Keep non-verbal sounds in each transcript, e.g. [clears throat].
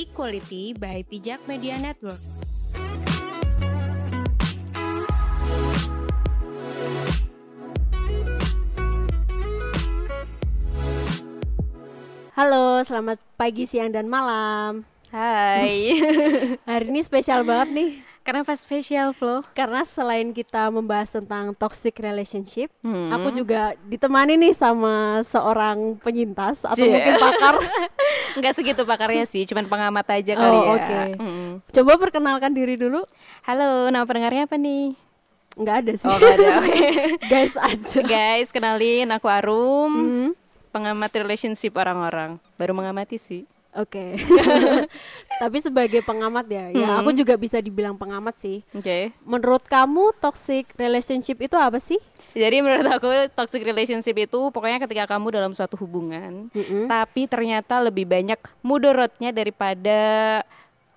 Equality by Pijak Media Network. Halo, selamat pagi, siang, dan malam. Hai. [laughs] Hari ini spesial banget nih, Kenapa spesial, Flo? karena selain kita membahas tentang toxic relationship, Hmm. aku juga ditemani nih sama seorang penyintas atau Cie. mungkin pakar. [laughs] Enggak segitu pakarnya sih, cuman pengamat aja kali Oh, ya. oke. Mm. Coba perkenalkan diri dulu. Halo, nama pendengarnya apa nih? Nggak ada sih. Oh, nggak ada. [laughs] Guys aja. Guys, kenalin aku Arum, Hmm, pengamat relationship orang-orang. Baru mengamati sih. Oke. [laughs] [laughs] Tapi sebagai pengamat ya, ya Hmm. aku juga bisa dibilang pengamat sih. Oke. Menurut kamu toxic relationship itu apa sih? Jadi menurut aku toxic relationship itu pokoknya ketika kamu dalam suatu hubungan, Mm-mm. tapi ternyata lebih banyak mudorotnya daripada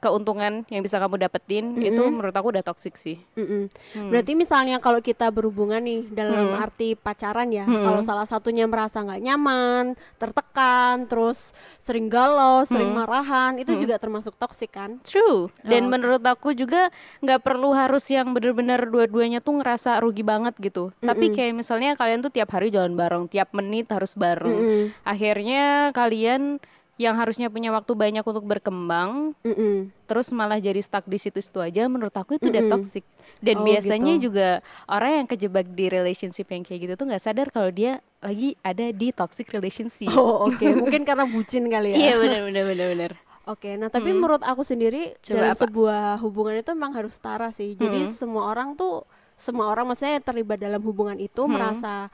keuntungan yang bisa kamu dapetin, itu menurut aku udah toxic sih. Mm-mm. Berarti misalnya kalau kita berhubungan nih dalam Hmm. arti pacaran ya, kalau salah satunya merasa nggak nyaman, tertekan, terus sering galau, sering Hmm. marahan, itu juga termasuk toksik kan? True. Dan oke. menurut aku juga nggak perlu harus yang bener-bener dua-duanya tuh ngerasa rugi banget gitu. Tapi kayak misalnya kalian tuh tiap hari jalan bareng, tiap menit harus bareng. Mm-mm. Akhirnya kalian yang harusnya punya waktu banyak untuk berkembang, Mm-mm. terus malah jadi stuck di situ-situ aja. Menurut aku itu udah toxic. Dan Oh, biasanya gitu. juga orang yang kejebak di relationship yang kayak gitu tuh nggak sadar kalau dia lagi ada di toxic relationship. Oh oke, [laughs] mungkin karena bucin kali ya. Iya benar benar benar benar. Oke, nah tapi menurut aku sendiri Coba dalam apa? sebuah hubungan itu memang harus setara sih. Jadi Hmm. semua orang tuh semua orang maksudnya yang terlibat dalam hubungan itu Hmm. merasa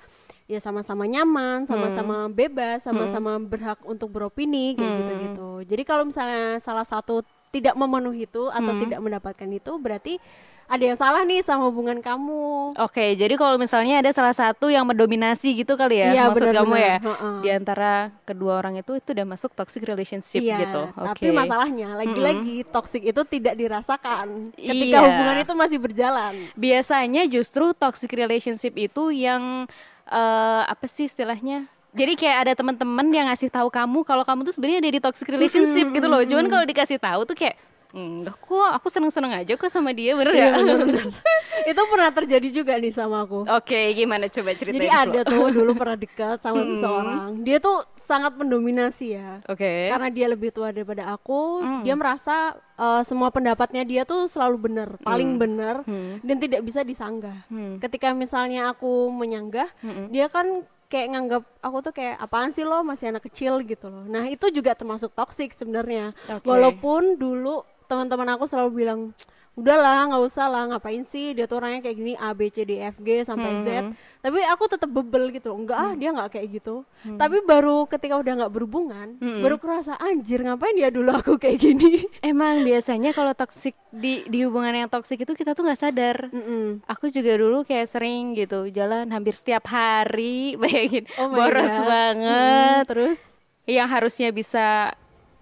ya sama-sama nyaman, sama-sama bebas, sama-sama berhak untuk beropini kayak Hmm. gitu-gitu. Jadi kalau misalnya salah satu tidak memenuhi itu atau Hmm. tidak mendapatkan itu berarti ada yang salah nih sama hubungan kamu. Oke, jadi kalau misalnya ada salah satu yang mendominasi gitu kali ya, Iya, maksud kamu benar-benar. ya, Heeh. di antara kedua orang itu itu udah masuk toxic relationship Iya, gitu. tapi masalahnya lagi-lagi toksik itu tidak dirasakan ketika Iya. hubungan itu masih berjalan. biasanya justru toxic relationship itu yang eh, apa sih istilahnya? Jadi kayak ada teman-teman yang ngasih tahu kamu kalau kamu tuh sebenarnya ada di toxic relationship gitu loh. Cuman kalau dikasih tahu tuh kayak enggak kok, aku seneng-seneng aja kok sama dia, bener Iya, ya? [laughs] benar-benar. [laughs] itu pernah terjadi juga nih sama aku. Oke, gimana coba ceritain Jadi ada tuh dulu pernah dekat sama seseorang. Dia tuh sangat mendominasi ya. Oke. Karena dia lebih tua daripada aku, dia merasa uh, semua pendapatnya dia tuh selalu benar, paling benar dan tidak bisa disanggah. Ketika misalnya aku menyanggah, dia kan kayak nganggap aku tuh kayak apaan sih lo masih anak kecil gitu loh. Nah, itu juga termasuk toksik sebenarnya. Oke. Walaupun dulu teman-teman aku selalu bilang udahlah nggak usah lah ngapain sih dia tuh orangnya kayak gini A B C D F G sampai Z. Tapi aku tetap bebel gitu enggak ah dia nggak kayak gitu. Tapi baru ketika udah nggak berhubungan baru kerasa anjir ngapain ya dulu aku kayak gini? [laughs] Emang biasanya kalau toksik di di hubungan yang toksik itu kita tuh nggak sadar. Mm-mm. Aku juga dulu kayak sering gitu jalan hampir setiap hari, [laughs] bayangin Oh boros God. banget. Mm, terus? Yang harusnya bisa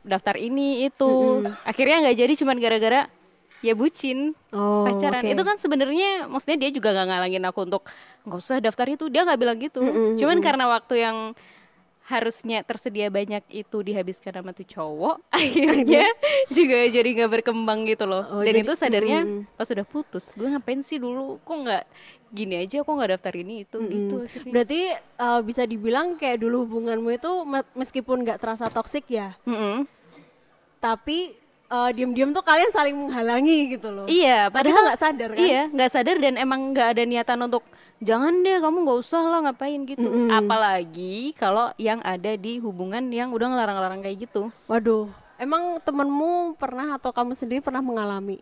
daftar ini itu, akhirnya nggak jadi cuman gara-gara ya bucin oh pacaran. oke. Itu kan sebenarnya maksudnya dia juga nggak ngalangin aku untuk nggak usah daftar itu, dia nggak bilang gitu. Mm-mm, Cuman karena waktu yang harusnya tersedia banyak itu dihabiskan sama tuh cowok [laughs] akhirnya juga jadi nggak berkembang gitu loh Oh, dan jadi- itu sadarnya mm. pas udah putus gue ngapain sih dulu kok nggak gini aja kok nggak daftar ini itu gitu akhirnya. berarti uh, bisa dibilang kayak dulu hubunganmu itu me- meskipun nggak terasa toksik ya Mm-mm. Tapi uh, diam-diam tuh kalian saling menghalangi gitu loh. Iya padahal nggak sadar kan? iya nggak sadar dan emang nggak ada niatan untuk jangan deh kamu nggak usah lah ngapain? gitu. Mm-mm. apalagi kalau yang ada di hubungan yang udah ngelarang-larang kayak gitu. Waduh emang temenmu pernah atau kamu sendiri pernah mengalami?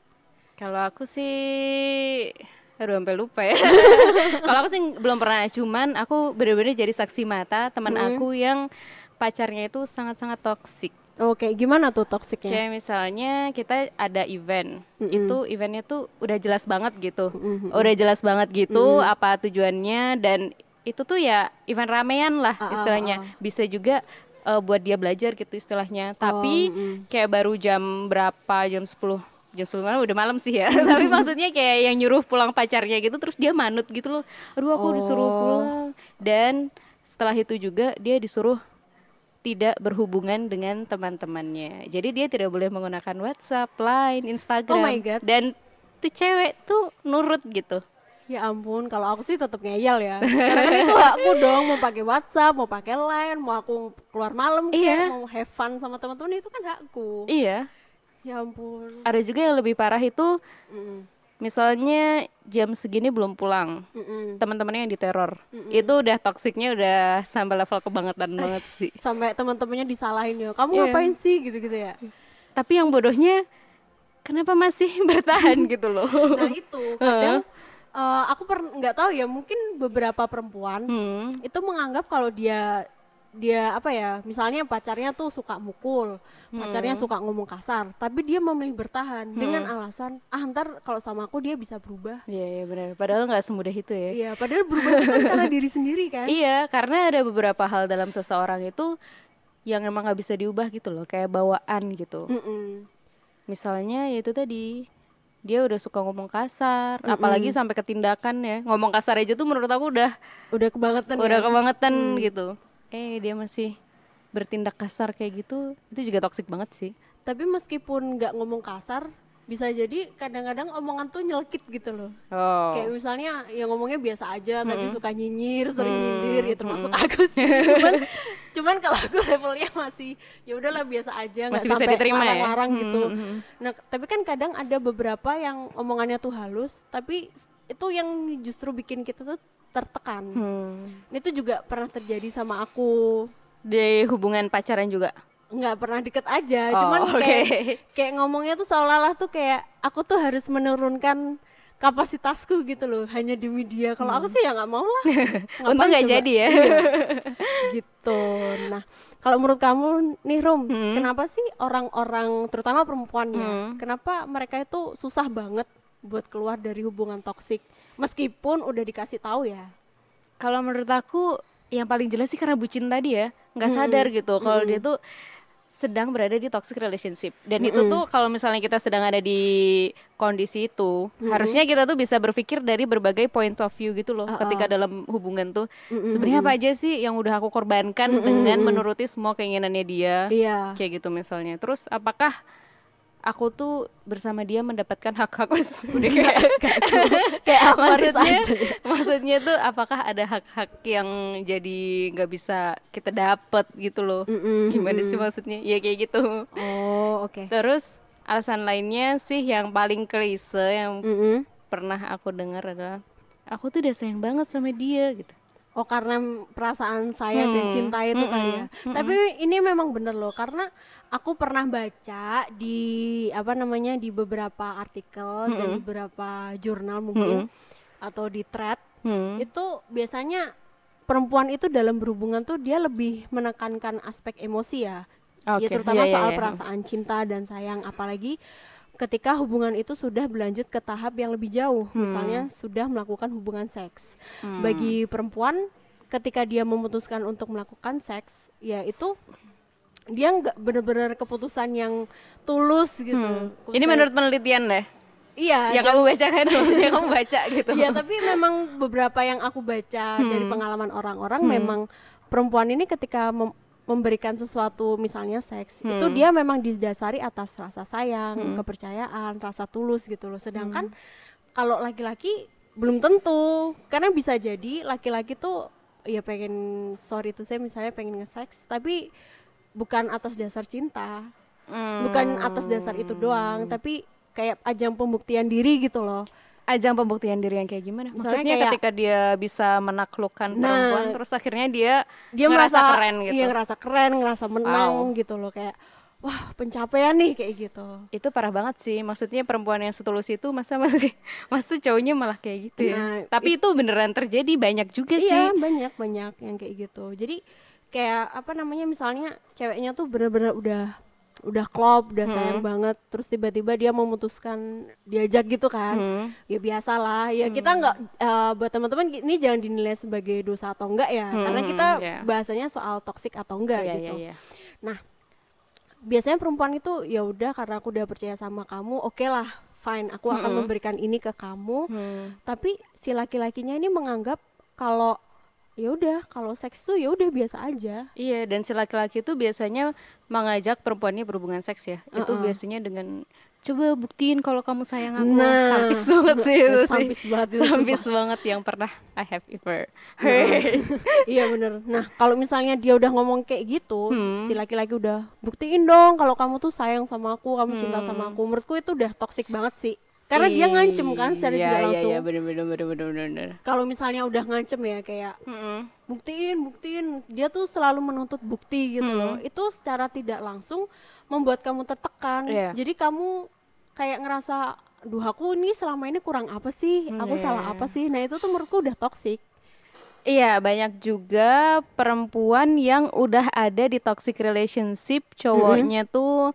Kalau aku sih aduh sampai lupa ya. [laughs] Kalau aku sih belum pernah, cuman aku bener-bener jadi saksi mata teman aku yang pacarnya itu sangat-sangat toksik. Oke, gimana tuh toksiknya? Kayak misalnya kita ada event, itu eventnya tuh udah jelas banget gitu, Mm-mm. udah jelas banget gitu apa tujuannya dan itu tuh ya event ramean lah Ah, ah, istilahnya. Bisa juga eh, buat dia belajar gitu istilahnya. Tapi mm-mm. kayak baru jam berapa jam 10 jam 10 malam udah malam sih ya [laughs] tapi maksudnya kayak yang nyuruh pulang pacarnya gitu terus dia manut gitu loh aduh aku disuruh Oh. pulang dan setelah itu juga dia disuruh tidak berhubungan dengan teman-temannya. Jadi dia tidak boleh menggunakan WhatsApp, Line, Instagram. Oh my God. Dan tuh cewek tuh nurut gitu. Ya ampun, kalau aku sih tetap ngeyel ya. Karena itu hakku dong mau pakai WhatsApp, mau pakai Line, mau aku keluar malam Iya. kayak mau have fun sama teman-teman itu kan hakku. Iya. Ya ampun. Ada juga yang lebih parah itu Mm-mm. Misalnya jam segini belum pulang. Teman-temannya yang diteror. Itu udah toksiknya udah sampai level kebangetan banget sih. Sampai teman-temannya disalahin ya. Kamu Iya. ngapain sih gitu-gitu ya? Tapi yang bodohnya kenapa masih [laughs] bertahan gitu loh. Nah itu kadang eh, aku per nggak tahu ya mungkin beberapa perempuan Hmm. itu menganggap kalau dia dia apa ya misalnya pacarnya tuh suka mukul pacarnya suka ngomong kasar tapi dia memilih bertahan dengan alasan ah ntar kalau sama aku dia bisa berubah Iya, iya benar. Padahal nggak semudah itu ya. iya padahal berubah itu kan karena diri sendiri kan Iya, karena ada beberapa hal dalam seseorang itu yang emang nggak bisa diubah gitu loh, kayak bawaan gitu. Mm-mm. Misalnya ya itu tadi dia udah suka ngomong kasar, apalagi sampai ke tindakan ya. Ngomong kasar aja tuh menurut aku udah udah kebangetan udah ya? kebangetan gitu. Eh dia masih bertindak kasar kayak gitu, itu juga toksik banget sih. tapi meskipun nggak ngomong kasar bisa jadi kadang-kadang omongan tuh nyelkit gitu loh Oh. kayak misalnya ya ngomongnya biasa aja tapi suka nyinyir sering nyindir ya termasuk aku sih [laughs] cuman cuman kalau aku levelnya masih ya udahlah biasa aja nggak sampai diterima ya? larang-larang Hmm, gitu hmm, hmm. nah tapi kan kadang ada beberapa yang omongannya tuh halus tapi itu yang justru bikin kita tuh tertekan Hmm. itu juga pernah terjadi sama aku Di hubungan pacaran juga. nggak pernah deket aja Oh, cuman oke. kayak kayak ngomongnya tuh seolah-olah tuh kayak aku tuh harus menurunkan kapasitasku gitu loh hanya di media kalau aku sih ya nggak mau lah Hmm. [laughs] Untung nggak jadi ya. Iya. gitu nah kalau menurut kamu nih Rum Hmm. kenapa sih orang-orang terutama perempuan ya Hmm. kenapa mereka itu susah banget buat keluar dari hubungan toksik meskipun udah dikasih tahu ya. Kalau menurut aku yang paling jelas sih karena bucin tadi ya, nggak sadar gitu kalau dia tuh sedang berada di toxic relationship. Dan itu tuh kalau misalnya kita sedang ada di kondisi itu, harusnya kita tuh bisa berpikir dari berbagai point of view gitu loh ketika dalam hubungan tuh. Sebenarnya apa aja sih yang udah aku korbankan dengan menuruti semua keinginannya dia? iya. Kayak gitu misalnya. Terus apakah aku tuh bersama dia mendapatkan hak-hak udah kayak [laughs] kayak maksudnya aja. ya. maksudnya tuh apakah ada hak-hak yang jadi nggak bisa kita dapat gitu loh? Mm-mm, gimana sih maksudnya? Ya kayak gitu. Oh oke. Terus alasan lainnya sih yang paling klise yang Mm-mm. pernah aku dengar adalah aku tuh udah sayang banget sama dia gitu Oh karena perasaan saya dan Hmm, cinta itu kali ya. mm-mm, Tapi ini memang bener loh karena aku pernah baca di apa namanya di beberapa artikel dan beberapa jurnal mungkin atau di thread hmm. itu biasanya perempuan itu dalam berhubungan tuh dia lebih menekankan aspek emosi ya. ya Oke, terutama iya, iya, soal iya. perasaan cinta dan sayang apalagi ketika hubungan itu sudah berlanjut ke tahap yang lebih jauh Hmm. misalnya sudah melakukan hubungan seks. Bagi perempuan ketika dia memutuskan untuk melakukan seks ya itu dia nggak benar-benar keputusan yang tulus gitu. Ini Keputusan- menurut penelitian deh. Iya yang kamu baca kan? [laughs] Yang kamu baca gitu. Iya, tapi memang beberapa yang aku baca Hmm. dari pengalaman orang-orang memang perempuan ini ketika mem- memberikan sesuatu misalnya seks itu Hmm. dia memang didasari atas rasa sayang, kepercayaan, rasa tulus gitu loh. Sedangkan Hmm. kalau laki-laki belum tentu karena bisa jadi laki-laki tuh ya pengen sorry tuh saya misalnya pengen nge-seks tapi bukan atas dasar cinta. Hmm. Bukan atas dasar itu doang, tapi kayak ajang pembuktian diri gitu loh. Ajang pembuktian diri yang kayak gimana? Misalnya Maksudnya kayak- ketika dia bisa menaklukkan Nah, perempuan, terus akhirnya dia dia ngerasa merasa keren gitu. Iya ngerasa keren, ngerasa menang Wow. gitu loh kayak wah pencapaian nih kayak gitu. Itu parah banget sih. Maksudnya perempuan yang setulus itu masa masih [laughs] masa cowoknya malah kayak gitu ya. Nah, Tapi itu beneran terjadi banyak juga Iya sih. banyak banyak yang kayak gitu. Jadi kayak apa namanya misalnya ceweknya tuh bener-bener udah udah klop, udah sayang Hmm. banget, terus tiba-tiba dia memutuskan diajak gitu kan. Hmm. Ya biasalah. Ya kita nggak eh, buat teman-teman ini jangan dinilai sebagai dosa atau enggak ya, karena Hmm, kita iya. bahasanya soal toksik atau enggak Iya, gitu. iya, iya. Nah, biasanya perempuan itu ya udah karena aku udah percaya sama kamu, oke lah, fine, aku akan memberikan ini ke kamu. Hmm. Tapi si laki-lakinya ini menganggap kalau ya udah kalau seks tuh ya udah biasa aja Iya, dan si laki-laki itu biasanya mengajak perempuannya berhubungan seks ya. Itu Uh-uh. biasanya dengan coba buktiin kalau kamu sayang aku. Nah, sampis banget sih itu sih. sampis banget itu, Sampis banget yang pernah I have ever [laughs] heard. [laughs] iya bener nah kalau misalnya dia udah ngomong kayak gitu Hmm. si laki-laki udah buktiin dong kalau kamu tuh sayang sama aku kamu cinta Hmm. sama aku menurutku itu udah toxic banget sih karena dia ngancem kan secara Iya, tidak iya, langsung Iya, bener bener bener bener bener. kalau misalnya udah ngancem ya kayak Mm-mm. buktiin buktiin dia tuh selalu menuntut bukti gitu Hmm. loh itu secara tidak langsung membuat kamu tertekan Iya. jadi kamu kayak ngerasa duh aku ini selama ini kurang apa sih aku Iya. salah apa sih nah itu tuh menurutku udah toxic Iya, banyak juga perempuan yang udah ada di toxic relationship, cowoknya tuh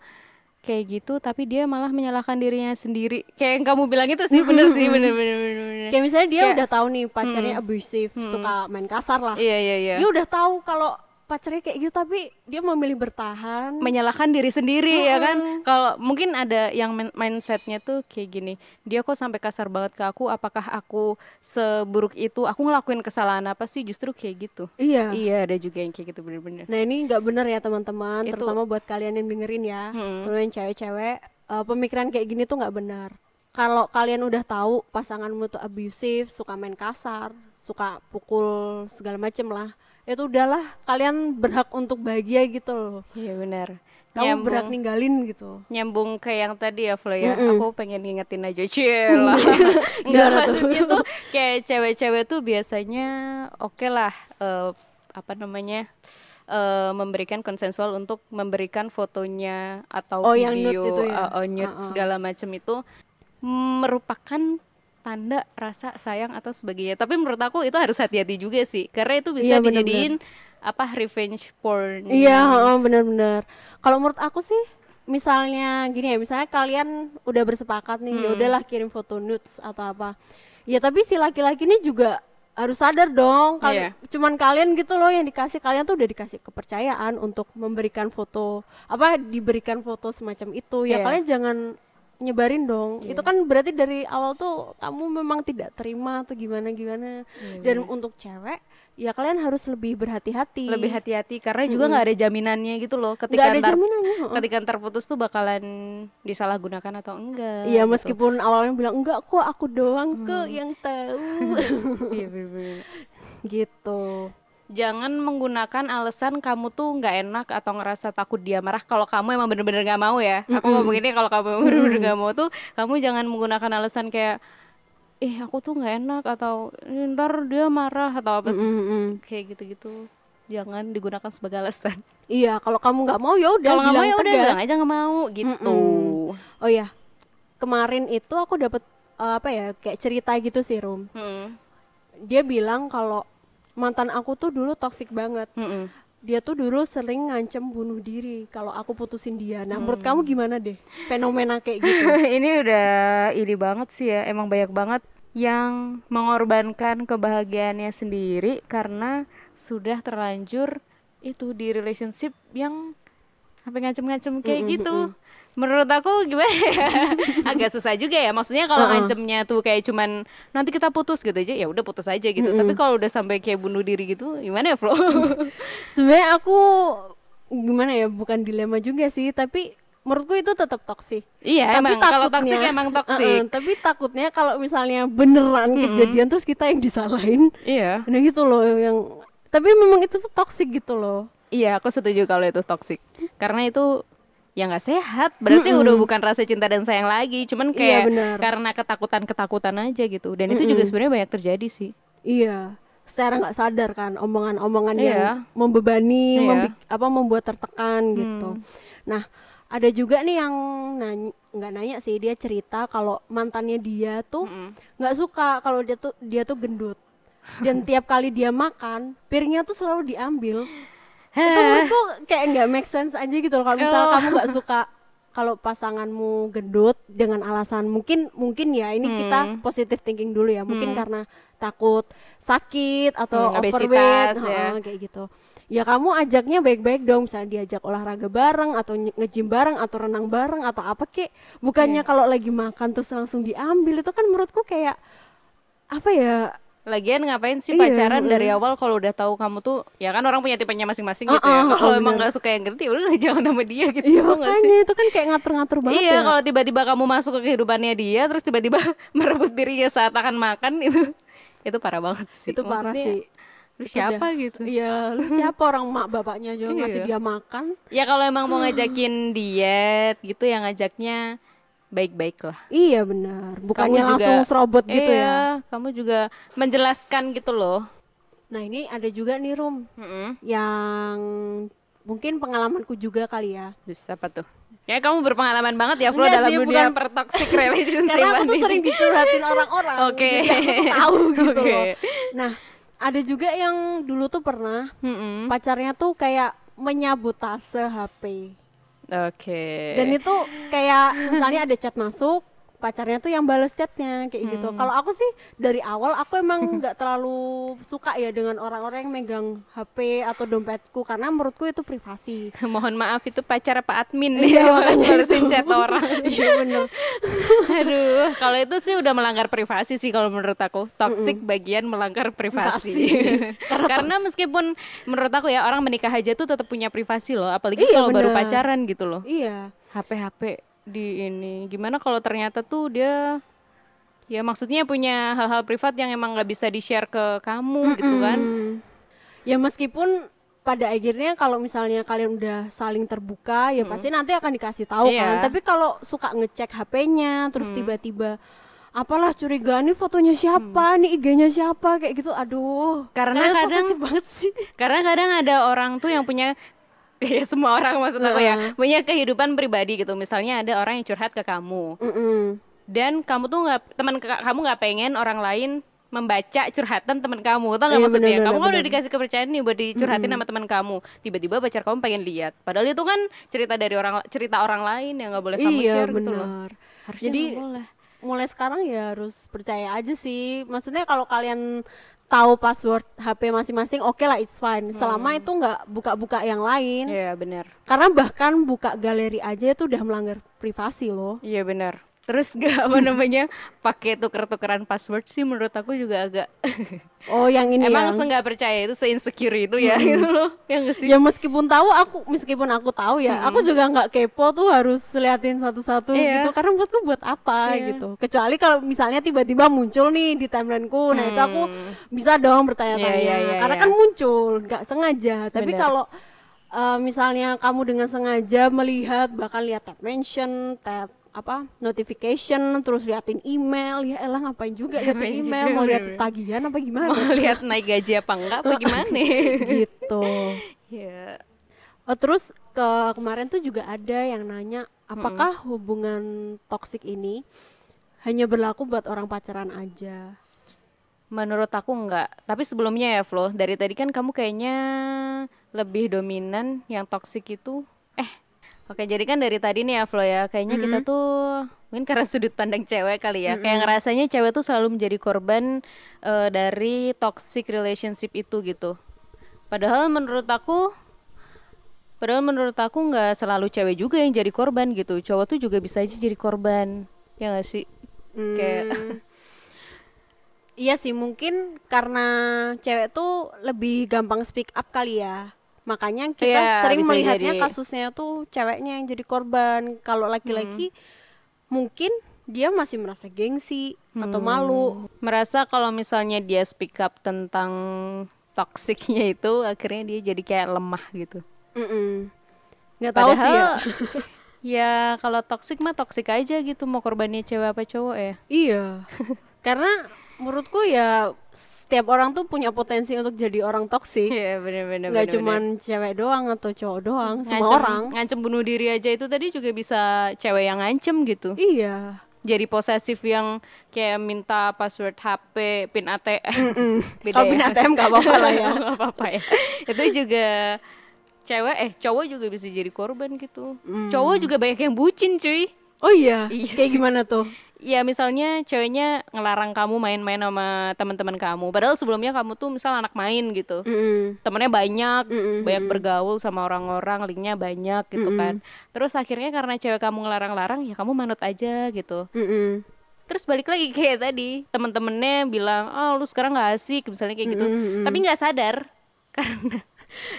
kayak gitu, tapi dia malah menyalahkan dirinya sendiri. Kayak yang kamu bilang itu sih, bener sih, bener bener bener. bener. kayak misalnya dia Kayak- udah tahu nih pacarnya abusive suka main kasar lah Iya iya iya. dia udah tahu kalau pacarnya kayak gitu tapi dia memilih bertahan. Menyalahkan diri sendiri ya kan? Kalau mungkin ada yang min- mindsetnya tuh kayak gini dia kok sampai kasar banget ke aku apakah aku seburuk itu? Aku ngelakuin kesalahan apa sih? Justru kayak gitu. Iya. Iya ada juga yang kayak gitu bener-bener. Nah ini nggak bener ya teman-teman, Itu- terutama buat kalian yang dengerin ya, Hmm. terutama yang cewek-cewek, eh, pemikiran kayak gini tuh nggak benar. Kalau kalian udah tahu pasanganmu tuh abusive, suka main kasar, suka pukul segala macem lah, itu udahlah kalian berhak untuk bahagia gitu loh. iya benar Kamu Nyambung. berhak ninggalin gitu. nyambung ke yang tadi ya Flo ya Mm-mm. aku pengen ngingetin aja Cila [laughs] enggak Gimana tuh? maksudnya tuh kayak cewek-cewek tuh biasanya oke lah eh, apa namanya eh, memberikan konsensual untuk memberikan fotonya atau Oh, yang nude video itu ya? eh, oh, nude Uh-uh. segala macam itu merupakan tanda rasa sayang atau sebagainya tapi menurut aku itu harus hati-hati juga sih karena itu bisa Iya, dijadiin apa revenge porn Iya, heeh, bener-bener. Kalau menurut aku sih, misalnya gini ya, misalnya kalian udah bersepakat nih, ya Hmm. udahlah kirim foto nudes atau apa. Ya tapi si laki-laki ini juga harus sadar dong, kali- Iya. cuman kalian gitu loh yang dikasih kalian tuh udah dikasih kepercayaan untuk memberikan foto apa diberikan foto semacam itu. Ya Iya. kalian jangan nyebarin dong. Itu kan berarti dari awal tuh kamu memang tidak terima atau gimana gimana. Dan untuk cewek, ya kalian harus lebih berhati-hati. lebih hati-hati karena juga nggak ada jaminannya gitu loh. Ketika ada ntar- jaminannya ketika ntar putus tuh bakalan disalahgunakan atau enggak Iya gitu. meskipun awalnya bilang enggak kok aku doang kok yang tahu. [laughs] Iya, gitu jangan menggunakan alasan kamu tuh nggak enak atau ngerasa takut dia marah. Kalau kamu emang bener-bener nggak mau ya. Aku ngomong ini kalau kamu emang bener-bener nggak mau tuh kamu jangan menggunakan alasan kayak eh aku tuh nggak enak atau "Eh, ntar dia marah atau apa sih. Mm-mm. kayak gitu-gitu. Jangan digunakan sebagai alasan. Iya kalau kamu nggak mau ya udah kalau nggak mau ya udah bilang aja nggak mau gitu. Oh ya kemarin itu aku dapat eh, apa ya kayak cerita gitu sih Rum. Mm-mm. dia bilang kalau mantan aku tuh dulu toksik banget. Mm-mm. dia tuh dulu sering ngancem bunuh diri kalau aku putusin dia. Nah Hmm. menurut kamu gimana deh fenomena kayak gitu? [laughs] Ini udah ini banget sih ya emang banyak banget yang mengorbankan kebahagiaannya sendiri karena sudah terlanjur itu di relationship yang sampai ngacem-ngacem kayak gitu menurut aku gimana ya? [laughs] Agak susah juga ya. Maksudnya kalau Uh-uh. ngancemnya tuh kayak cuman nanti kita putus gitu aja ya udah putus aja gitu. Tapi kalau udah sampai kayak bunuh diri gitu gimana ya Flo? [laughs] Sebenarnya aku gimana ya bukan dilema juga sih tapi menurutku itu tetap toksik iya Tapi emang kalau toksik emang Uh-uh, toksik tapi takutnya kalau misalnya beneran kejadian terus kita yang disalahin iya. nah gitu loh yang tapi memang itu tuh toksik gitu loh. Iya, aku setuju kalau itu toksik. Karena itu ya nggak sehat. Berarti udah bukan rasa cinta dan sayang lagi. Cuman Iya, kayak benar. karena ketakutan-ketakutan aja gitu. Dan itu juga sebenarnya banyak terjadi sih. iya secara nggak sadar kan omongan-omongan Iya. yang membebani Iya. Hmm. membik- apa membuat tertekan gitu nah ada juga nih yang nanya nggak nanya sih dia cerita kalau mantannya dia tuh nggak suka kalau dia tuh dia tuh gendut dan tiap kali dia makan piringnya tuh selalu diambil itu menurutku kayak nggak make sense aja gitu loh kalau misalnya Oh. kamu nggak suka kalau pasanganmu gendut dengan alasan mungkin mungkin ya ini Hmm. kita positive thinking dulu ya mungkin karena takut sakit atau Hmm, overweight obesitas, ya. ha, kayak gitu ya kamu ajaknya baik-baik dong misalnya diajak olahraga bareng atau nge- nge-gym bareng atau renang bareng atau apa kek bukannya Iya. kalau lagi makan terus langsung diambil itu kan menurutku kayak apa ya Lagian ngapain sih Iya, pacaran mm. dari awal kalau udah tahu kamu tuh ya kan orang punya tipenya masing-masing Uh, gitu ya. uh, Kalau uh, emang nggak suka yang ngerti udah [laughs] jangan sama dia gitu. Iya tau nggak sih? makanya itu kan kayak ngatur-ngatur banget Iya, ya. kalau tiba-tiba kamu masuk ke kehidupannya dia terus tiba-tiba [laughs] merebut dirinya saat akan makan [laughs] itu itu parah banget sih. itu parah Maksudnya, sih. Lu siapa udah- gitu? Iya, lu siapa orang mak bapaknya aja ngasih Iya. dia makan. Ya kalau emang mau ngajakin diet gitu yang ngajaknya baik-baik lah. Iya benar. Bukannya Kamu juga- langsung serobot gitu iya, ya. kamu juga menjelaskan gitu loh. Nah, ini ada juga nih Rum Mm-mm. yang mungkin pengalamanku juga kali ya. Terus apa tuh? Ya kamu berpengalaman banget ya Flo Enggak dalam sih, dunia bukan- per toxic relationship [laughs] Karena aku tuh sering dicurhatin orang-orang. Oke. Jadi tuh tahu [laughs] gitu Oke. loh. Nah, ada juga yang dulu tuh pernah Mm-mm. pacarnya tuh kayak menyabotase HP. Oke. Dan itu kayak misalnya ada chat masuk, pacarnya tuh yang bales chatnya kayak Hmm. gitu. Kalau aku sih dari awal aku emang [laughs] nggak terlalu suka ya dengan orang-orang yang megang HP atau dompetku karena menurutku itu privasi. [laughs] Mohon maaf itu pacar Pak Admin Iya, [laughs] nih makanya balesin chat orang. Iya bener. Aduh, kalau itu sih udah melanggar privasi sih kalau menurut aku. Toxic bagian melanggar privasi. Privasi. Karena, meskipun menurut aku ya orang menikah aja tuh tetap punya privasi loh, apalagi Iya, kalau baru pacaran gitu loh. Iya. HP HP di ini. Gimana kalau ternyata tuh dia ya maksudnya punya hal-hal privat yang emang nggak bisa di-share ke kamu gitu kan. Hmm. Ya meskipun pada akhirnya kalau misalnya kalian udah saling terbuka ya pasti nanti akan dikasih tahu Iya. kan. Tapi kalau suka ngecek HP-nya terus tiba-tiba apalah curiga nih fotonya siapa, nih IG-nya siapa kayak gitu. Aduh. Karena kadang- banget sih. Karena kadang ada orang tuh yang punya [laughs] ya semua orang maksud aku ya punya kehidupan pribadi gitu. Misalnya ada orang yang curhat ke kamu Mm-mm. dan kamu tuh nggak teman kamu nggak pengen orang lain membaca curhatan teman kamu tau nggak Iya, maksudnya bener, kamu bener, kan udah bener. dikasih kepercayaan nih buat dicurhatin sama teman kamu tiba-tiba pacar kamu pengen lihat padahal itu kan cerita dari orang cerita orang lain yang nggak boleh kamu Iya share gitu loh. Harusnya Jadi boleh. mulai sekarang ya harus percaya aja sih. Maksudnya kalau kalian tahu password HP masing-masing, oke lah it's fine. Selama itu nggak buka-buka yang lain. iya benar Karena bahkan buka galeri aja itu udah melanggar privasi loh. iya benar terus gak apa [laughs] namanya pakai tuker-tukeran password sih menurut aku juga agak [laughs] Oh yang ini emang yang nggak percaya itu se-insecure itu ya gitu loh yang sih? Ya meskipun tahu aku meskipun aku tahu ya aku juga nggak kepo tuh harus liatin satu-satu Iya. gitu. Karena menurutku buat apa Iya. gitu. Kecuali kalau misalnya tiba-tiba muncul nih di timelineku nah itu aku bisa dong bertanya-tanya. Iya, iya, iya, karena iya. kan muncul nggak sengaja. Tapi kalau eh, misalnya kamu dengan sengaja melihat bahkan lihat tab mention tab apa notification terus liatin email. Ya elah ngapain juga [laughs] liatin email? Juga, mau lihat tagihan apa gimana? Mau lihat naik gaji apa enggak apa [laughs] gimana? Gitu. [laughs] Ya Oh terus ke kemarin tuh juga ada yang nanya apakah hubungan toksik ini hanya berlaku buat orang pacaran aja? Menurut aku enggak. Tapi sebelumnya ya Flo, dari tadi kan kamu kayaknya lebih dominan yang toksik itu. Eh, oke jadi kan dari tadi nih ya Flo ya, kayaknya kita tuh mungkin karena sudut pandang cewek kali ya, kayak ngerasanya cewek tuh selalu menjadi korban eh, dari toxic relationship itu gitu. Padahal menurut aku Padahal menurut aku nggak selalu cewek juga yang jadi korban gitu. Cowok tuh juga bisa aja jadi korban. Ya gak sih? Kayak Hmm. [laughs] Iya sih mungkin karena cewek tuh lebih gampang speak up kali ya. Makanya kita Iya, sering melihatnya jadi. kasusnya tuh ceweknya yang jadi korban. Kalau laki-laki mungkin dia masih merasa gengsi atau malu. merasa kalau misalnya dia speak up tentang toksiknya itu akhirnya dia jadi kayak lemah gitu. Mm-mm. Nggak tahu sih ya. [laughs] Ya kalau toksik mah toksik aja gitu mau korbannya cewek apa cowok ya. Iya. [laughs] Karena menurutku ya setiap orang tuh punya potensi untuk jadi orang toksik. Iya bener-bener. Nggak cuman cewek doang atau cowok doang, semua ngancem, orang. ngancem bunuh diri aja itu tadi juga bisa cewek yang ngancem gitu. Iya. Jadi posesif yang kayak minta password HP, pin ATM. [laughs] Beda Kalau ya? pin ATM nggak apa-apa lah ya. [laughs] Nggak apa-apa ya. Itu juga cewek eh cowok juga bisa jadi korban gitu. Cowok juga banyak yang bucin cuy. Oh iya. Iya Kayak gimana tuh? Ya misalnya ceweknya ngelarang kamu main-main sama teman-teman kamu. Padahal sebelumnya kamu tuh misal anak main gitu. Mm-mm. Temennya banyak, Mm-mm. banyak bergaul sama orang-orang, linknya banyak gitu kan. Terus akhirnya karena cewek kamu ngelarang-larang, ya kamu manut aja gitu. Mm-mm. terus balik lagi [laughs] kayak tadi temen-temennya bilang oh lu sekarang nggak asik misalnya kayak gitu Mm-mm. tapi nggak sadar [laughs] karena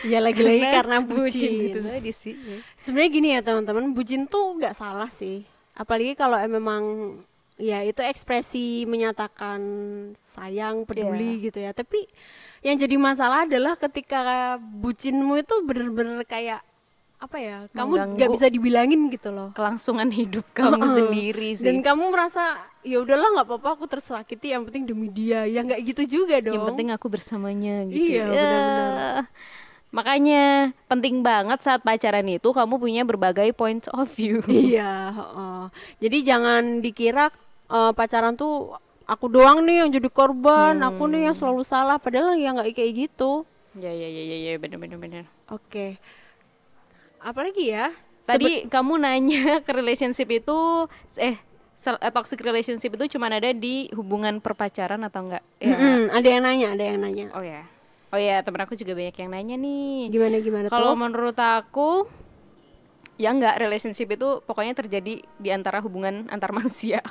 ya lagi-lagi karena [laughs] bucin, gitu tadi sih sebenarnya gini ya teman-teman bucin tuh nggak salah sih apalagi kalau memang ya itu ekspresi menyatakan sayang peduli Iya. gitu ya tapi yang jadi masalah adalah ketika bucinmu itu bener-bener kayak apa ya kamu nggak bisa dibilangin gitu loh kelangsungan hidup kamu Heeh. sendiri sih dan kamu merasa ya udahlah nggak apa-apa aku tersakiti yang penting demi dia ya nggak gitu juga dong yang penting aku bersamanya gitu Iya, ya. benar-benar. makanya penting banget saat pacaran itu kamu punya berbagai points of view Iya, heeh. Jadi jangan dikira eh, pacaran tuh aku doang nih yang jadi korban, aku nih yang selalu salah. Padahal ya nggak kayak gitu. ya ya ya ya ya benar benar benar Oke. Apalagi ya? tadi kamu nanya [laughs] ke relationship itu eh eh, toxic relationship itu cuma ada di hubungan perpacaran atau enggak ya Mm-mm, ada yang nanya, ada yang nanya. oh ya oh ya temen aku juga banyak yang nanya nih Gimana gimana Kalau menurut aku ya enggak relationship itu pokoknya terjadi di antara hubungan antar [laughs] manusia.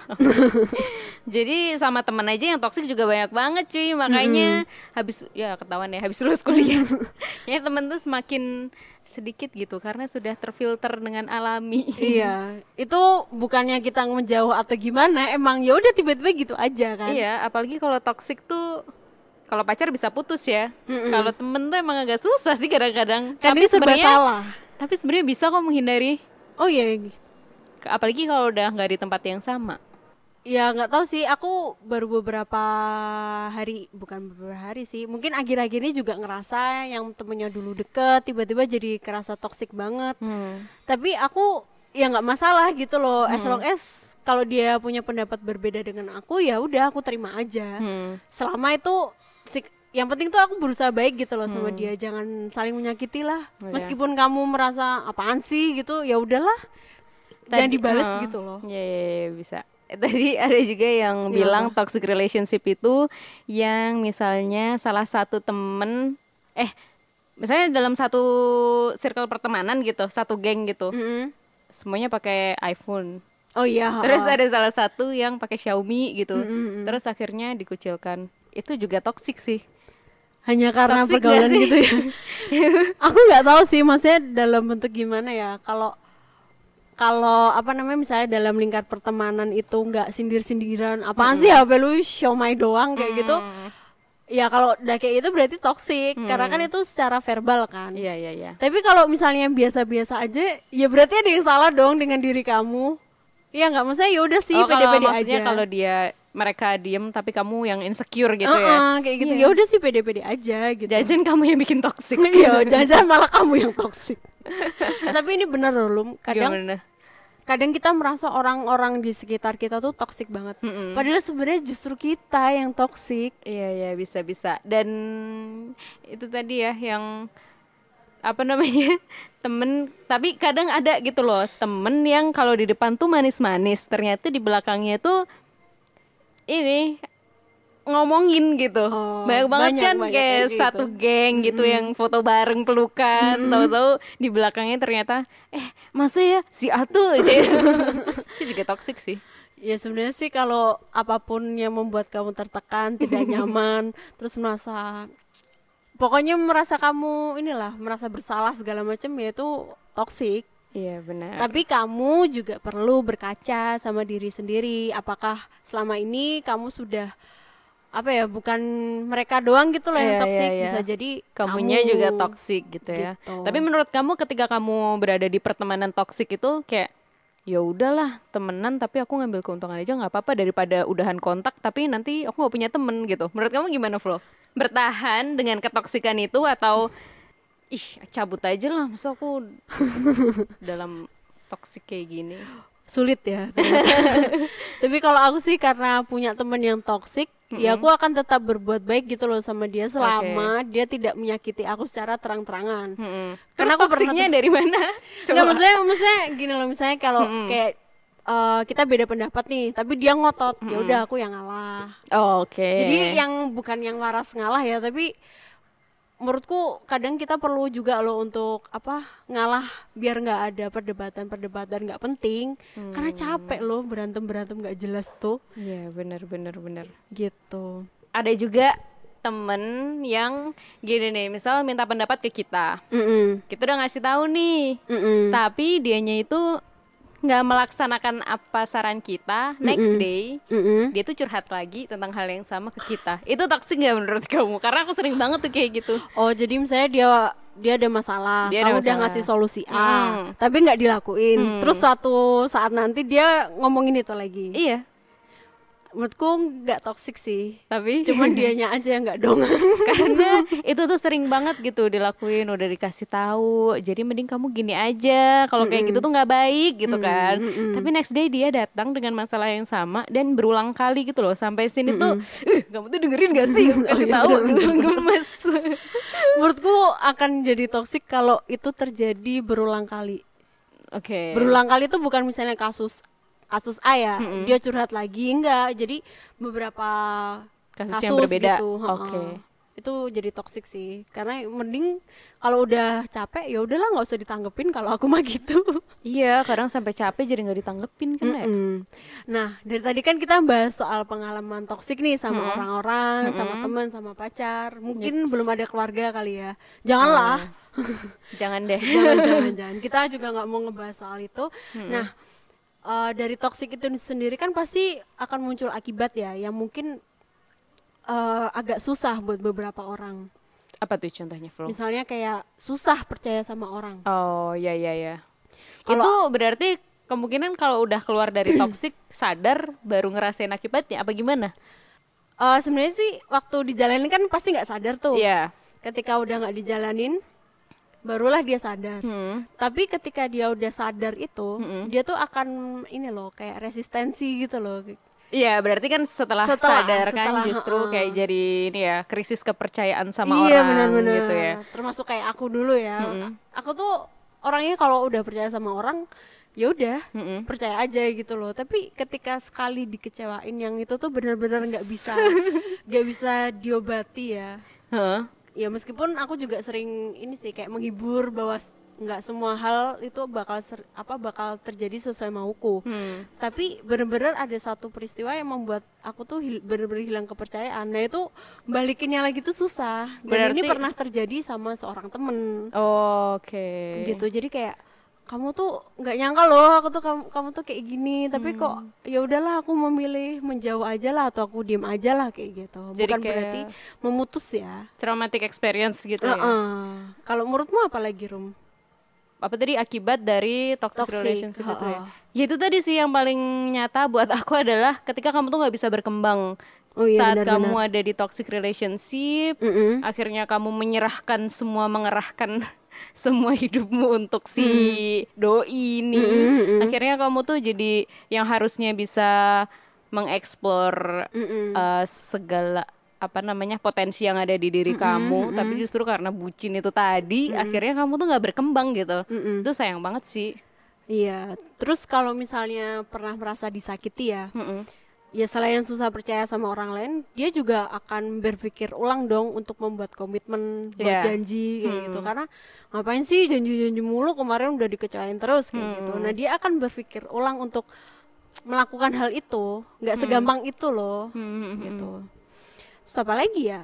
Jadi sama temen aja yang toksik juga banyak banget cuy. Makanya habis ya ketahuan ya habis lulus kuliah. [laughs] ya temen tuh semakin sedikit gitu karena sudah terfilter dengan alami. iya, itu bukannya kita menjauh atau gimana, emang ya udah tiba-tiba gitu aja kan. iya, apalagi kalau toksik tuh kalau pacar bisa putus ya. Mm-mm. Kalau temen tuh emang agak susah sih kadang-kadang. Kan tapi serba sebenarnya salah. Tapi sebenarnya bisa kok menghindari. Oh iya, Apalagi kalau udah nggak di tempat yang sama. Ya nggak tahu sih, aku baru beberapa hari, bukan beberapa hari sih, mungkin akhir-akhir ini juga ngerasa yang temennya dulu deket, tiba-tiba jadi kerasa toksik banget. Hmm. Tapi aku ya nggak masalah gitu loh, as long as kalau dia punya pendapat berbeda dengan aku ya udah aku terima aja. Hmm. Selama itu si- yang penting tuh aku berusaha baik gitu loh sama dia, jangan saling menyakiti lah. Oh, ya. Meskipun kamu merasa apaan sih gitu, ya udahlah, jangan Tadi- dibales uh, gitu loh. Ya, ya, ya, bisa. Eh, Tadi ada juga yang Iya, bilang toxic relationship itu yang misalnya salah satu temen eh misalnya dalam satu circle pertemanan gitu, satu geng gitu, Mm-mm. semuanya pakai iPhone. Oh iya. Terus ada salah satu yang pakai Xiaomi gitu. Mm-mm. Terus akhirnya dikucilkan. Itu juga toxic sih. Hanya karena Toxic pergaulan gitu ya? [laughs] Aku nggak tahu sih maksudnya dalam bentuk gimana ya? Kalau kalau apa namanya misalnya dalam lingkar pertemanan itu nggak sindir-sindiran apaan sih HP lu siomay doang kayak gitu. Ya kalau udah kayak gitu berarti toksik karena kan itu secara verbal kan. Iya, iya, iya. tapi kalau misalnya biasa-biasa aja ya berarti ada yang salah dong dengan diri kamu. Iya nggak? Maksudnya ya udah sih oh, pede-pede aja. kalau dia mereka diem tapi kamu yang insecure gitu ya. Heeh, kayak gitu Iya. ya udah sih pede-pede aja gitu Jajan kamu yang bikin toxic. [laughs] Iya, jangan malah kamu yang toksik. [laughs] Tapi ini bener loh, Lum. Kadang Gimana? kadang kita merasa orang-orang di sekitar kita tuh toksik banget. Mm-mm. Padahal sebenarnya justru kita yang toksik. Iya iya bisa bisa dan itu tadi ya yang apa namanya [laughs] temen tapi kadang ada gitu loh temen yang kalau di depan tuh manis-manis ternyata di belakangnya tuh ini ngomongin gitu. Oh, banyak banget banyak, kan banyak kayak gitu. satu geng gitu yang foto bareng pelukan. Tahu-tahu di belakangnya ternyata eh masa ya si Atu [laughs] itu juga toksik sih. Ya sebenarnya sih kalau apa pun yang membuat kamu tertekan, tidak [laughs] nyaman, terus merasa pokoknya merasa kamu inilah merasa bersalah segala macam ya itu toksik. Iya benar Tapi kamu juga perlu berkaca sama diri sendiri. Apakah selama ini kamu sudah apa ya? Bukan mereka doang gitu loh yang Iya, toksik. iya, iya. Bisa jadi kamunya kamu juga toksik gitu ya. Gitu. Tapi menurut kamu ketika kamu berada di pertemanan toksik itu kayak ya udahlah temenan tapi aku ngambil keuntungan aja nggak apa-apa daripada udahan kontak tapi nanti aku nggak punya temen gitu. Menurut kamu gimana Flo? Bertahan dengan ketoksikan itu atau ih cabut aja lah masa aku [laughs] dalam toksik kayak gini. sulit ya. [laughs] Tapi kalau aku sih karena punya temen yang toksik, ya aku akan tetap berbuat baik gitu loh sama dia selama dia tidak menyakiti aku secara terang-terangan. Mm-mm. Karena aku pernah toksiknya dari mana? [laughs] Enggak maksudnya maksudnya gini loh misalnya kalau kayak eh, kita beda pendapat nih, tapi dia ngotot, ya udah aku yang ngalah. Oh, Oke. Jadi yang bukan yang waras ngalah ya, tapi menurutku kadang kita perlu juga loh untuk apa ngalah biar nggak ada perdebatan-perdebatan nggak penting hmm. karena capek loh berantem berantem nggak jelas tuh iya benar benar benar gitu ada juga temen yang gini nih misal minta pendapat ke kita mm -mm. kita udah ngasih tahu nih mm -mm. tapi dianya itu nggak melaksanakan apa saran kita next mm -mm. day mm -mm. dia tuh curhat lagi tentang hal yang sama ke kita itu toksik nggak menurut kamu karena aku sering banget tuh kayak gitu oh jadi misalnya dia dia ada masalah dia kamu ada masalah. udah ngasih solusi A mm. tapi nggak dilakuin mm. terus suatu saat nanti dia ngomongin itu lagi iya menurutku nggak toksik sih tapi cuman dianya aja yang nggak dong [laughs] karena [laughs] itu tuh sering banget gitu dilakuin udah dikasih tahu jadi mending kamu gini aja kalau kayak mm -hmm. gitu tuh nggak baik gitu mm -hmm. kan mm -hmm. tapi next day dia datang dengan masalah yang sama dan berulang kali gitu loh sampai sini mm -hmm. tuh eh, kamu tuh dengerin gak sih kasih [laughs] oh, tahu gemes menurutku akan jadi toksik kalau itu terjadi berulang kali Oke. Okay. Berulang kali itu bukan misalnya kasus kasus A ya mm -hmm. dia curhat lagi enggak jadi beberapa kasus, kasus yang berbeda gitu. oke okay. itu jadi toksik sih karena mending kalau udah capek ya udahlah nggak usah ditanggepin kalau aku mah gitu [laughs] iya kadang sampai capek jadi nggak ditanggepin kan mm -hmm. ya nah dari tadi kan kita bahas soal pengalaman toksik nih sama orang-orang mm -hmm. sama teman sama pacar mungkin Yups. belum ada keluarga kali ya janganlah jangan deh [laughs] jangan jangan [laughs] jangan kita juga nggak mau ngebahas soal itu mm -hmm. nah uh, dari toxic itu sendiri kan pasti akan muncul akibat ya yang mungkin uh, agak susah buat beberapa orang. Apa tuh contohnya, Flo? Misalnya kayak susah percaya sama orang. Oh, ya ya ya. Kalo, itu berarti kemungkinan kalau udah keluar dari [clears throat] toxic sadar baru ngerasain akibatnya apa gimana? Uh, sebenarnya sih waktu dijalanin kan pasti nggak sadar tuh. Iya. Yeah. Ketika udah nggak dijalanin, barulah dia sadar. Hmm. Tapi ketika dia udah sadar itu, hmm. dia tuh akan ini loh kayak resistensi gitu loh. Iya, berarti kan setelah, setelah sadar kan setelah, justru uh, kayak jadi ini ya krisis kepercayaan sama iya, orang bener -bener. gitu ya. Termasuk kayak aku dulu ya. Hmm. Aku tuh orangnya kalau udah percaya sama orang ya udah mm percaya aja gitu loh tapi ketika sekali dikecewain yang itu tuh benar-benar nggak bisa [laughs] nggak bisa diobati ya huh? Ya meskipun aku juga sering ini sih kayak menghibur bahwa nggak semua hal itu bakal ser, apa bakal terjadi sesuai mauku. Hmm. tapi benar-benar ada satu peristiwa yang membuat aku tuh hil, benar-benar hilang kepercayaan. Nah itu balikinnya lagi tuh susah. Dan Berarti... ini pernah terjadi sama seorang temen. Oh, oke. Okay. gitu. Jadi kayak kamu tuh nggak nyangka loh aku tuh kamu kamu tuh kayak gini tapi hmm. kok ya udahlah aku memilih menjauh aja lah atau aku diem aja lah kayak gitu Jadi bukan berarti memutus ya traumatic experience gitu uh -uh. ya kalau menurutmu apa lagi rum apa tadi akibat dari toxic, toxic. relationship -uh. itu ya ya itu tadi sih yang paling nyata buat [laughs] aku adalah ketika kamu tuh nggak bisa berkembang Oh iya, saat benar, kamu benar. ada di toxic relationship, mm -hmm. akhirnya kamu menyerahkan semua mengerahkan semua hidupmu untuk si hmm. doi ini hmm, hmm. akhirnya kamu tuh jadi yang harusnya bisa mengeksplor hmm, hmm. uh, segala apa namanya potensi yang ada di diri mm -hmm, kamu mm -hmm. tapi justru karena bucin itu tadi mm -hmm. akhirnya kamu tuh nggak berkembang gitu mm -hmm. itu sayang banget sih iya terus kalau misalnya pernah merasa disakiti ya mm -hmm ya selain susah percaya sama orang lain dia juga akan berpikir ulang dong untuk membuat komitmen buat yeah. janji kayak hmm. gitu karena ngapain sih janji-janji mulu kemarin udah dikecewain terus kayak hmm. gitu nah dia akan berpikir ulang untuk melakukan hal itu nggak hmm. segampang itu loh hmm. hmm, hmm. gitu Terus apa lagi ya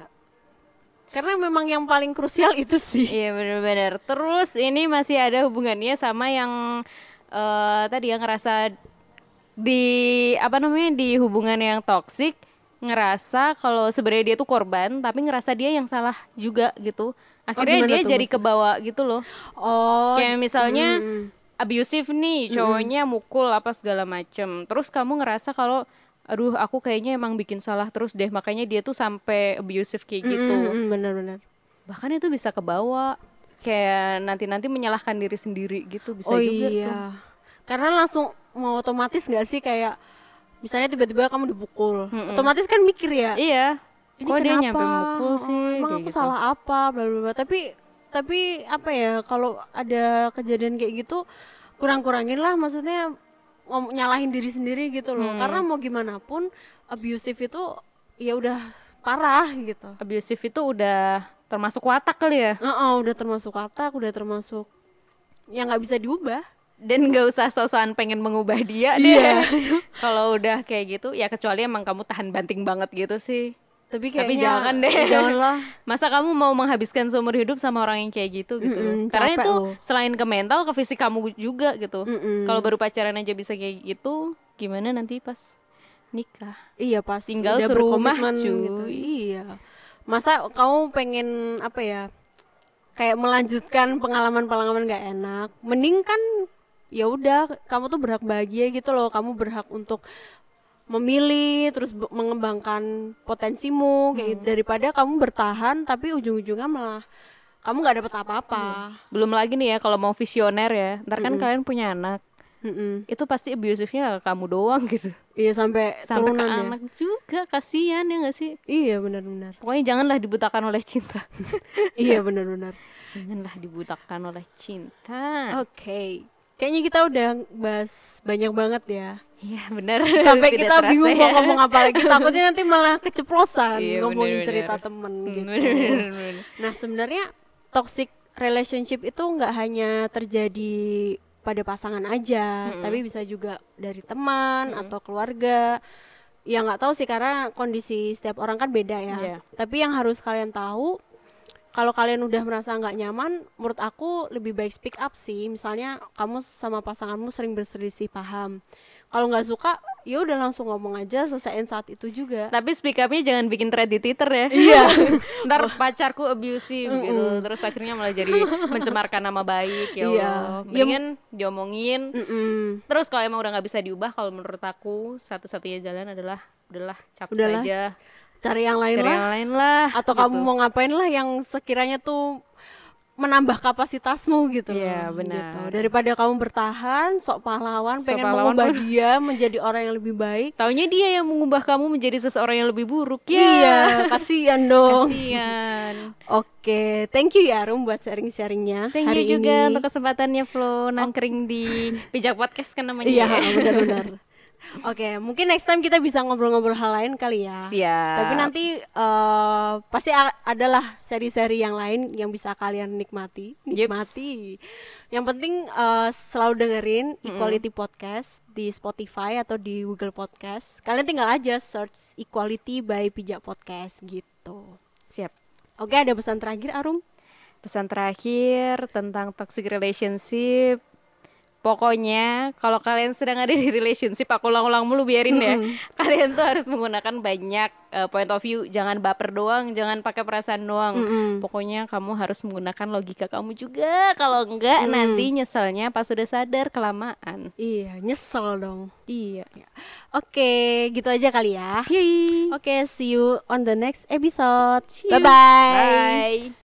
karena memang yang paling krusial itu sih iya benar-benar terus ini masih ada hubungannya sama yang uh, tadi yang ngerasa di apa namanya di hubungan yang toksik ngerasa kalau sebenarnya dia tuh korban tapi ngerasa dia yang salah juga gitu. Akhirnya oh, dia jadi kebawa gitu loh. Oh kayak misalnya hmm. abusive nih cowoknya hmm. mukul apa segala macem. Terus kamu ngerasa kalau aduh aku kayaknya emang bikin salah terus deh makanya dia tuh sampai abusive kayak gitu. bener-bener bahkan itu bisa kebawa. Kayak nanti-nanti menyalahkan diri sendiri gitu bisa oh, juga iya. tuh. Karena langsung mau otomatis nggak sih kayak misalnya tiba-tiba kamu dipukul? Mm -mm. otomatis kan mikir ya iya. Ini kok kenapa? dia nyampe mukul sih? Oh, emang aku gitu. salah apa? Bla bla tapi tapi apa ya kalau ada kejadian kayak gitu kurang-kurangin lah maksudnya nyalahin diri sendiri gitu loh. Hmm. karena mau gimana pun abusive itu ya udah parah gitu. Abusive itu udah termasuk watak kali ya? Uh -uh, udah termasuk watak udah termasuk yang nggak bisa diubah dan gak usah sosokan pengen mengubah dia deh Iya. [laughs] kalau udah kayak gitu ya kecuali emang kamu tahan banting banget gitu sih tapi Tapi kayaknya jangan deh. janganlah [laughs] masa kamu mau menghabiskan seumur hidup sama orang yang kayak gitu gitu Mm-mm, karena capek itu loh. selain ke mental ke fisik kamu juga gitu Mm-mm. kalau baru pacaran aja bisa kayak gitu gimana nanti pas nikah iya pas Tinggal udah cuy. gitu. iya masa kamu pengen apa ya kayak melanjutkan pengalaman-pengalaman gak enak mending kan ya udah kamu tuh berhak bahagia gitu loh. Kamu berhak untuk memilih terus mengembangkan potensimu kayak Hmm. gitu. daripada kamu bertahan tapi ujung-ujungnya malah kamu nggak dapet apa-apa. Belum lagi nih ya kalau mau visioner ya. Ntar kan kalian punya anak. Mm-mm. itu pasti abusifnya ke kamu doang gitu. Iya sampai, sampai ke ya. anak juga kasihan ya gak sih? Iya benar-benar. Pokoknya janganlah dibutakan oleh cinta. [laughs] Iya benar-benar. [laughs] Janganlah dibutakan oleh cinta. Oke, kayaknya kita udah bahas banyak banget ya. Iya benar [laughs] Sampai Tidak kita bingung ya. mau ngomong apa lagi. [laughs] Takutnya nanti malah keceplosan Iya, ngomongin bener-bener. cerita temen gitu. Bener-bener. Nah sebenarnya toxic relationship itu nggak hanya terjadi pada pasangan aja, tapi bisa juga dari teman atau keluarga. Ya nggak tahu sih karena kondisi setiap orang kan beda ya. Iya. Tapi yang harus kalian tahu kalau kalian udah merasa nggak nyaman, menurut aku lebih baik speak up sih. Misalnya kamu sama pasanganmu sering berselisih paham. Kalau nggak suka, ya udah langsung ngomong aja, selesaiin saat itu juga. Tapi speak up-nya jangan bikin thread di Twitter ya. Iya. [laughs] Ntar [laughs] pacarku abusive gitu. Terus akhirnya malah jadi mencemarkan nama baik ya Iya. Allah. Ya, Mendingan diomongin. Mm-mm. Terus kalau emang udah nggak bisa diubah, kalau menurut aku satu-satunya jalan adalah udahlah capek Udahlah, saja. Cari yang lain Cari lah. yang lain lah. Atau gitu. kamu mau ngapain lah yang sekiranya tuh menambah kapasitasmu gitu Iya, loh. benar. Gitu. Daripada kamu bertahan, sok pahlawan, Sok pengen pahlawan. mengubah dia menjadi orang yang lebih baik. Taunya dia yang mengubah kamu menjadi seseorang yang lebih buruk ya. Iya, kasihan dong. Kasian. Oke, thank you ya Rum buat sharing-sharingnya Thank hari you juga ini. untuk kesempatannya Flo nangkring di Pijak Podcast kan namanya. Iya, ya. benar-benar. Oke, mungkin next time kita bisa ngobrol-ngobrol hal lain kali ya. Siap. Tapi nanti eh, pasti adalah seri-seri yang lain yang bisa kalian nikmati. Nikmati. Yang penting eh, selalu dengerin Equality Podcast di Spotify atau di Google Podcast. Kalian tinggal aja search Equality by Pijak Podcast gitu. Siap. Oke, ada pesan terakhir Arum? Pesan terakhir tentang toxic relationship. Pokoknya kalau kalian sedang ada di [laughs] relationship, aku ulang-ulang mulu biarin ya. [laughs] Kalian tuh harus menggunakan banyak eh, point of view, jangan baper doang, jangan pakai perasaan doang. Pokoknya kamu harus menggunakan logika kamu juga. Kalau enggak nanti nyeselnya pas sudah sadar kelamaan. Iya, nyesel dong. Iya. Oke, gitu aja kali ya. Oke, see you on the next episode. Bye-bye. Bye.